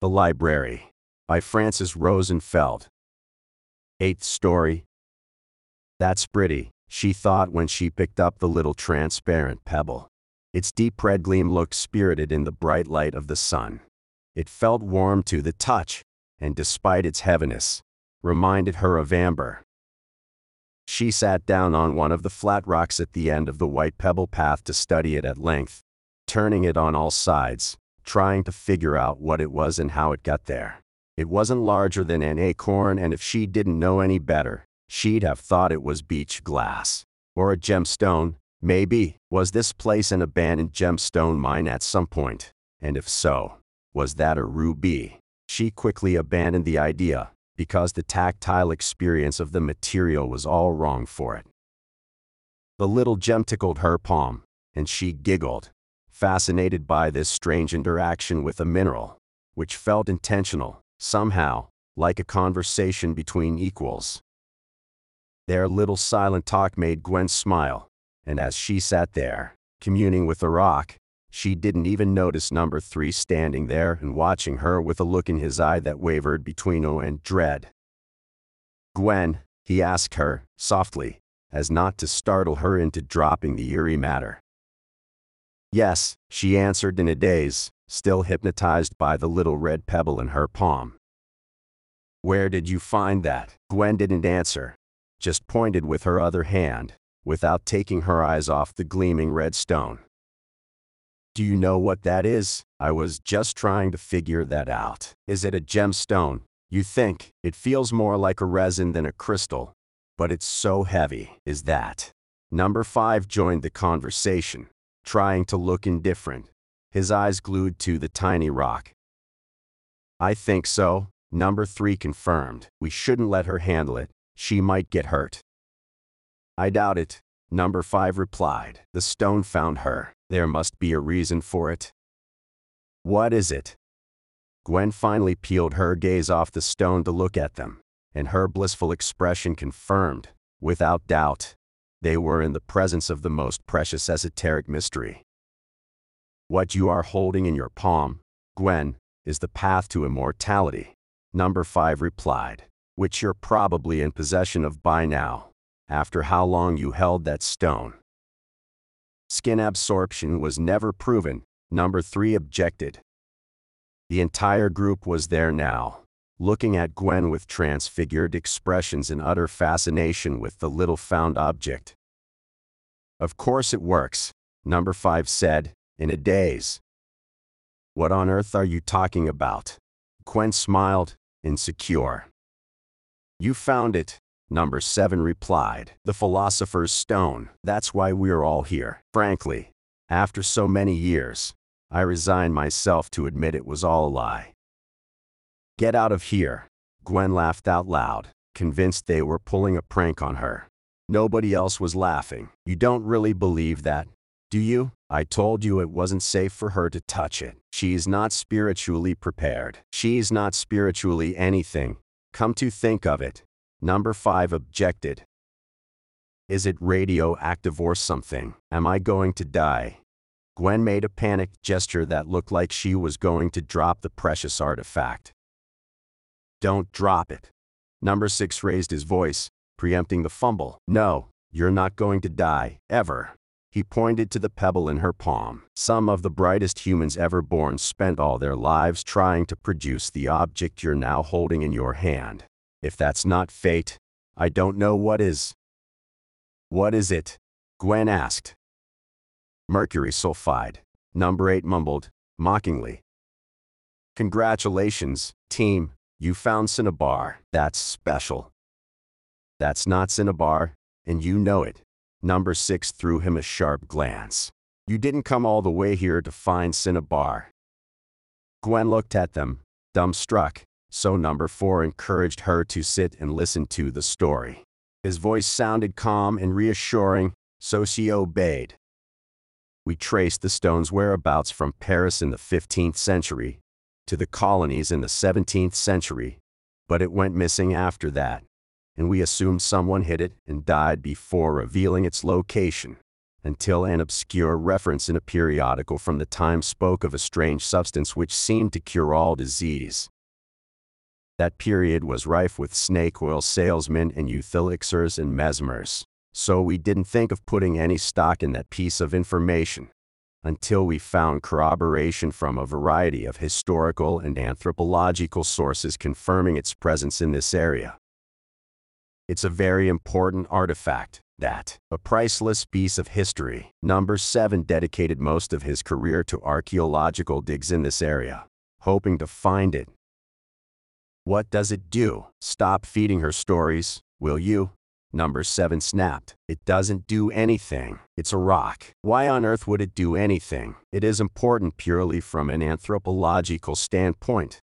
The Library by Francis Rosenfeld. Eighth story. That's pretty, she thought when she picked up the little transparent pebble. Its deep red gleam looked spirited in the bright light of the sun. It felt warm to the touch, and despite its heaviness, reminded her of amber. She sat down on one of the flat rocks at the end of the white pebble path to study it at length, turning it on all sides, trying to figure out what it was and how it got there. It wasn't larger than an acorn, and if she didn't know any better, she'd have thought it was beach glass. Or a gemstone, maybe. Was this place an abandoned gemstone mine at some point? And if so, was that a ruby? She quickly abandoned the idea, because the tactile experience of the material was all wrong for it. The little gem tickled her palm, and she giggled, fascinated by this strange interaction with a mineral, which felt intentional, somehow, like a conversation between equals. Their little silent talk made Gwen smile, and as she sat there, communing with the rock, she didn't even notice number three standing there and watching her with a look in his eye that wavered between awe and dread. Gwen, he asked her, softly, as not to startle her into dropping the eerie matter. Yes, she answered in a daze, still hypnotized by the little red pebble in her palm. Where did you find that? Gwen didn't answer, just pointed with her other hand, without taking her eyes off the gleaming red stone. Do you know what that is? I was just trying to figure that out. Is it a gemstone? You think, it feels more like a resin than a crystal, but it's so heavy. Is that? Number 5 joined the conversation trying to look indifferent, his eyes glued to the tiny rock. I think so, number three confirmed. We shouldn't let her handle it, she might get hurt. I doubt it, number five replied. The stone found her. There must be a reason for it. What is it? Gwen finally peeled her gaze off the stone to look at them, and her blissful expression confirmed, without doubt, they were in the presence of the most precious esoteric mystery. What you are holding in your palm, Gwen, is the path to immortality, number 5 replied, which you're probably in possession of by now, after how long you held that stone. Skin absorption was never proven, number 3 objected. The entire group was there now, looking at Gwen with transfigured expressions and utter fascination with the little found object. Of course it works, number 5 said, in a daze. What on earth are you talking about? Gwen smiled, insecure. You found it, number 7 replied. The philosopher's stone. That's why we're all here. Frankly, after so many years, I resigned myself to admit it was all a lie. Get out of here. Gwen laughed out loud, convinced they were pulling a prank on her. Nobody else was laughing. You don't really believe that, do you? I told you it wasn't safe for her to touch it. She's not spiritually prepared. She's not spiritually anything. Come to think of it. Number 5 objected. Is it radioactive or something? Am I going to die? Gwen made a panicked gesture that looked like she was going to drop the precious artifact. Don't drop it. Number six raised his voice, preempting the fumble. No, you're not going to die, ever. He pointed to the pebble in her palm. Some of the brightest humans ever born spent all their lives trying to produce the object you're now holding in your hand. If that's not fate, I don't know what is. What is it? Gwen asked. Mercury sulfide. Number 8 mumbled, mockingly. Congratulations, team, you found cinnabar. That's special. That's not cinnabar, and you know it. Number six threw him a sharp glance. You didn't come all the way here to find cinnabar. Gwen looked at them, dumbstruck, so number four encouraged her to sit and listen to the story. His voice sounded calm and reassuring, so she obeyed. We traced the stone's whereabouts from Paris in the 15th century to the colonies in the 17th century, but it went missing after that, and we assumed someone hid it and died before revealing its location. until an obscure reference in a periodical from the time spoke of a strange substance which seemed to cure all disease. That period was rife with snake oil salesmen and youth elixirs and mesmers, so we didn't think of putting any stock in that piece of information until we found corroboration from a variety of historical and anthropological sources confirming its presence in this area. It's a very important artifact, that, a priceless piece of history. Number 7 dedicated most of his career to archaeological digs in this area, hoping to find it. What does it do? Stop feeding her stories, will you? Number 7 snapped. It doesn't do anything. It's a rock. Why on earth would it do anything? It is important purely from an anthropological standpoint.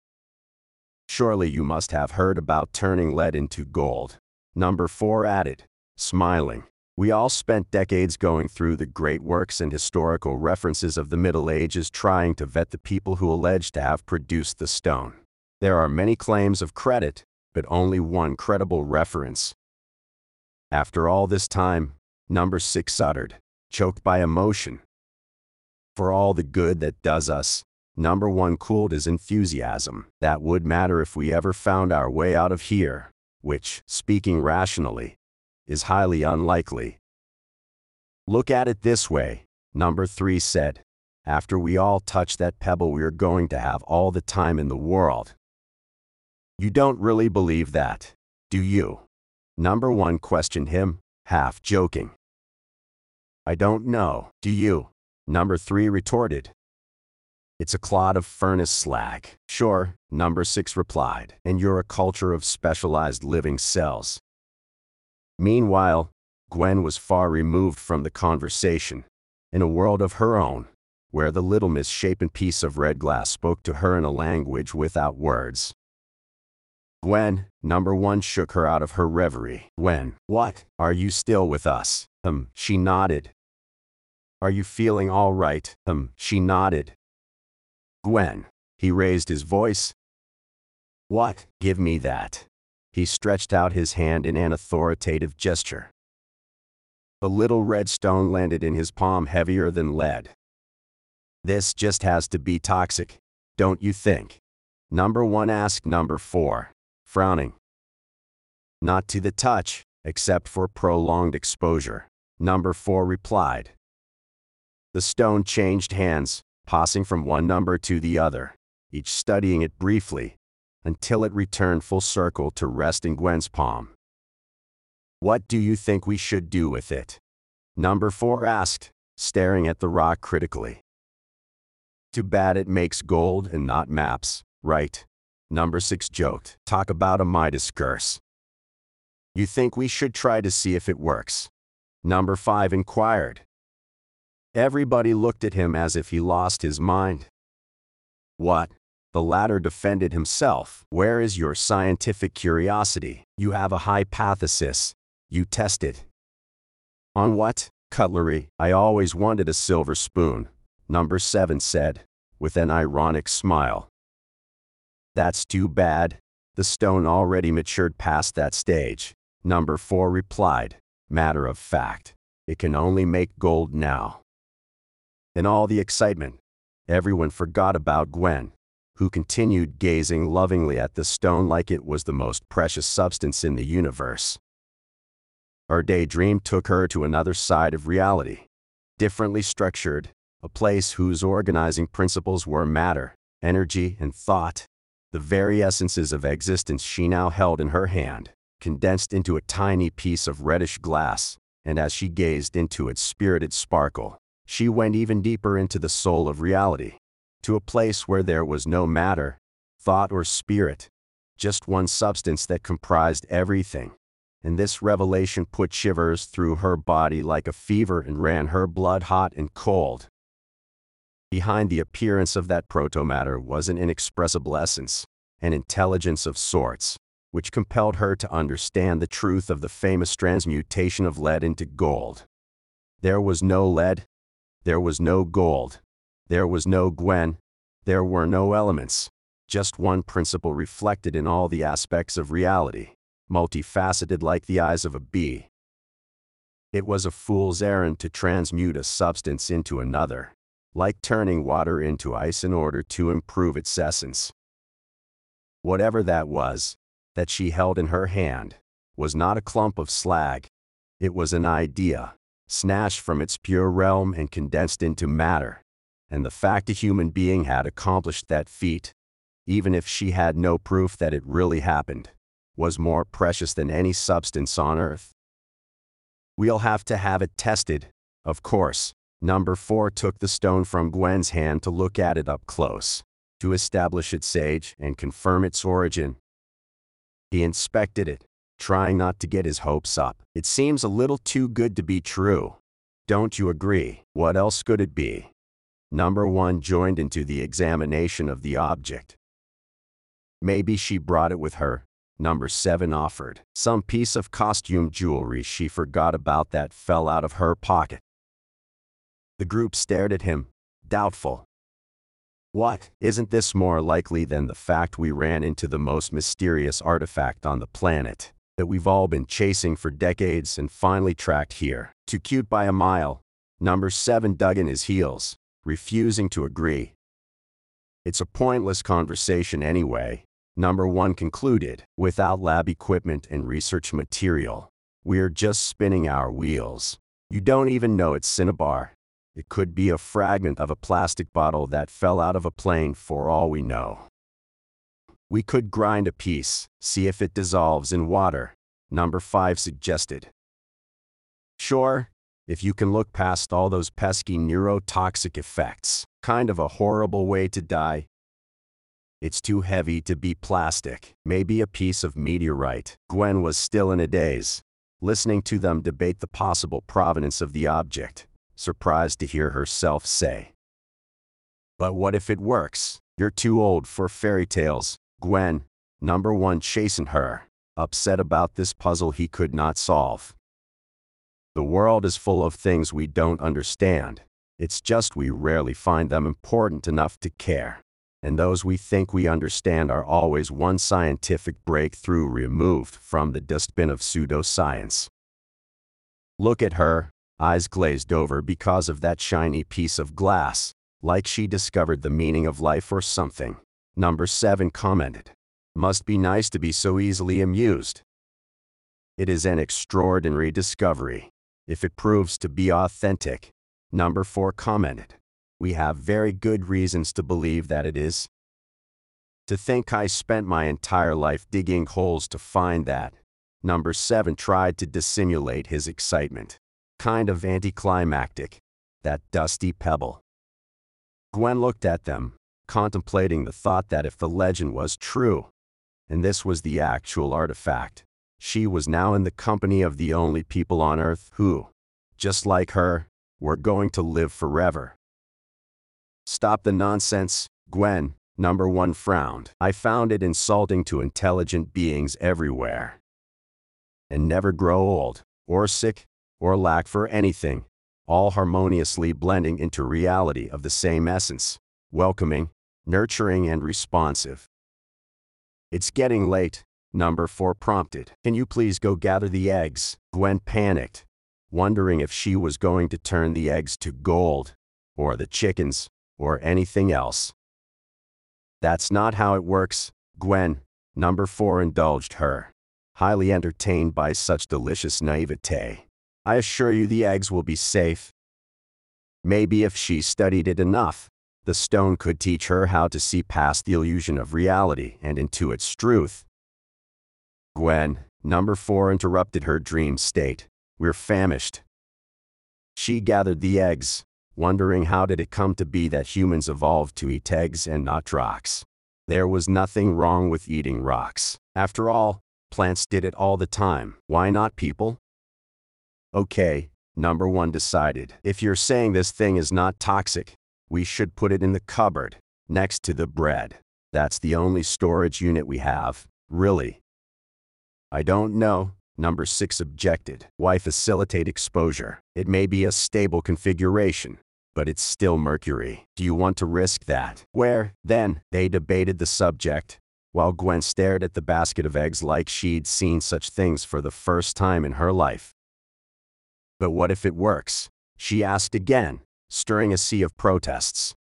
Surely you must have heard about turning lead into gold. Number 4 added, smiling. We all spent decades going through the great works and historical references of the Middle Ages trying to vet the people who allege to have produced the stone. There are many claims of credit, but only one credible reference. After all this time, number 6 uttered, choked by emotion. For all the good that does us, number 1 cooled his enthusiasm. That would matter if we ever found our way out of here which, speaking rationally, is highly unlikely. Look at it this way, number three said. After we all touch that pebble, we're going to have all the time in the world. You don't really believe that, do you? Number one questioned him, half joking. I don't know, do you? Number three retorted, it's a clod of furnace slag. Sure, number six replied, and you're a culture of specialized living cells. Meanwhile, Gwen was far removed from the conversation, in a world of her own, where the little misshapen piece of red glass spoke to her in a language without words. Gwen, number one shook her out of her reverie. Gwen, what? Are you still with us? Um, she nodded. Are you feeling all right? Um, she nodded. Gwen. He raised his voice. What? Give me that. He stretched out his hand in an authoritative gesture. The little red stone landed in his palm heavier than lead. This just has to be toxic, don't you think? Number one asked number four, frowning. Not to the touch, except for prolonged exposure, number four replied. The stone changed hands, passing from one number to the other, each studying it briefly, until it returned full circle to rest in Gwen's palm. What do you think we should do with it? Number four asked, staring at the rock critically. Too bad it makes gold and not maps, right? Number six joked, talk about a Midas curse. You think we should try to see if it works? Number five inquired, Everybody looked at him as if he lost his mind. What? The latter defended himself. Where is your scientific curiosity? You have a hypothesis. You test it. On what? Cutlery. I always wanted a silver spoon, number seven said, with an ironic smile. That's too bad. The stone already matured past that stage. Number four replied, matter of fact, it can only make gold now. In all the excitement, everyone forgot about Gwen, who continued gazing lovingly at the stone like it was the most precious substance in the universe. Her daydream took her to another side of reality, differently structured, a place whose organizing principles were matter, energy, and thought, the very essences of existence she now held in her hand, condensed into a tiny piece of reddish glass, and as she gazed into its spirited sparkle, she went even deeper into the soul of reality, to a place where there was no matter, thought, or spirit, just one substance that comprised everything. And this revelation put shivers through her body like a fever and ran her blood hot and cold. Behind the appearance of that protomatter was an inexpressible essence, an intelligence of sorts, which compelled her to understand the truth of the famous transmutation of lead into gold. There was no lead, there was no gold. There was no Gwen. There were no elements. Just one principle reflected in all the aspects of reality, multifaceted like the eyes of a bee. It was a fool's errand to transmute a substance into another, like turning water into ice in order to improve its essence. Whatever that was, that she held in her hand, was not a clump of slag. It was an idea, snatched from its pure realm and condensed into matter. And the fact a human being had accomplished that feat, even if she had no proof that it really happened, was more precious than any substance on earth. We'll have to have it tested, of course. Number 4 took the stone from Gwen's hand to look at it up close, to establish its age and confirm its origin. He inspected it, trying not to get his hopes up. It seems a little too good to be true. Don't you agree? What else could it be? Number 1 joined into the examination of the object. Maybe she brought it with her. Number 7 offered. Some piece of costume jewelry she forgot about that fell out of her pocket. The group stared at him, doubtful. What? Isn't this more likely than the fact we ran into the most mysterious artifact on the planet that we've all been chasing for decades and finally tracked here? Too cute by a mile. Number 7 dug in his heels, refusing to agree. It's a pointless conversation anyway, Number 1 concluded, without lab equipment and research material, we're just spinning our wheels. You don't even know it's cinnabar. It could be a fragment of a plastic bottle that fell out of a plane for all we know. We could grind a piece, see if it dissolves in water, number 5 suggested. Sure, if you can look past all those pesky neurotoxic effects, kind of a horrible way to die, it's too heavy to be plastic, maybe a piece of meteorite. Gwen was still in a daze, listening to them debate the possible provenance of the object, surprised to hear herself say. But what if it works? You're too old for fairy tales. Gwen, number one chasing her, upset about this puzzle he could not solve. The world is full of things we don't understand. It's just we rarely find them important enough to care and those we think we understand are always one scientific breakthrough removed from the dustbin of pseudoscience. Look at her, eyes glazed over because of that shiny piece of glass, like she discovered the meaning of life or something. Number 7 commented. Must be nice to be so easily amused. It is an extraordinary discovery. If it proves to be authentic, number 4 commented we have very good reasons to believe that it is. To think I spent my entire life digging holes to find that. Number 7 tried to dissimulate his excitement. Kind of anticlimactic. That dusty pebble. Gwen looked at them, contemplating the thought that if the legend was true, and this was the actual artifact, she was now in the company of the only people on Earth who, just like her, were going to live forever. Stop the nonsense, Gwen, number one frowned. I found it insulting to intelligent beings everywhere. And never grow old, or sick, or lack for anything, all harmoniously blending into reality of the same essence, welcoming, nurturing and responsive. It's getting late, number four prompted. Can you please go gather the eggs? Gwen panicked, wondering if she was going to turn the eggs to gold, or the chickens, or anything else. That's not how it works, Gwen, number four indulged her, highly entertained by such delicious naivete. I assure you the eggs will be safe. Maybe if she studied it enough, the stone could teach her how to see past the illusion of reality and into its truth. Gwen, number four interrupted her dream state. We're famished. She gathered the eggs, wondering how did it come to be that humans evolved to eat eggs and not rocks. There was nothing wrong with eating rocks. After all, plants did it all the time. Why not people? Okay, number one decided. If you're saying this thing is not toxic, we should put it in the cupboard, next to the bread. That's the only storage unit we have, really. I don't know, number six objected. Why facilitate exposure? It may be a stable configuration, but it's still Mercury. Do you want to risk that? Where, then, they debated the subject, while Gwen stared at the basket of eggs like she'd seen such things for the first time in her life. But what if it works? She asked again, stirring a sea of protests.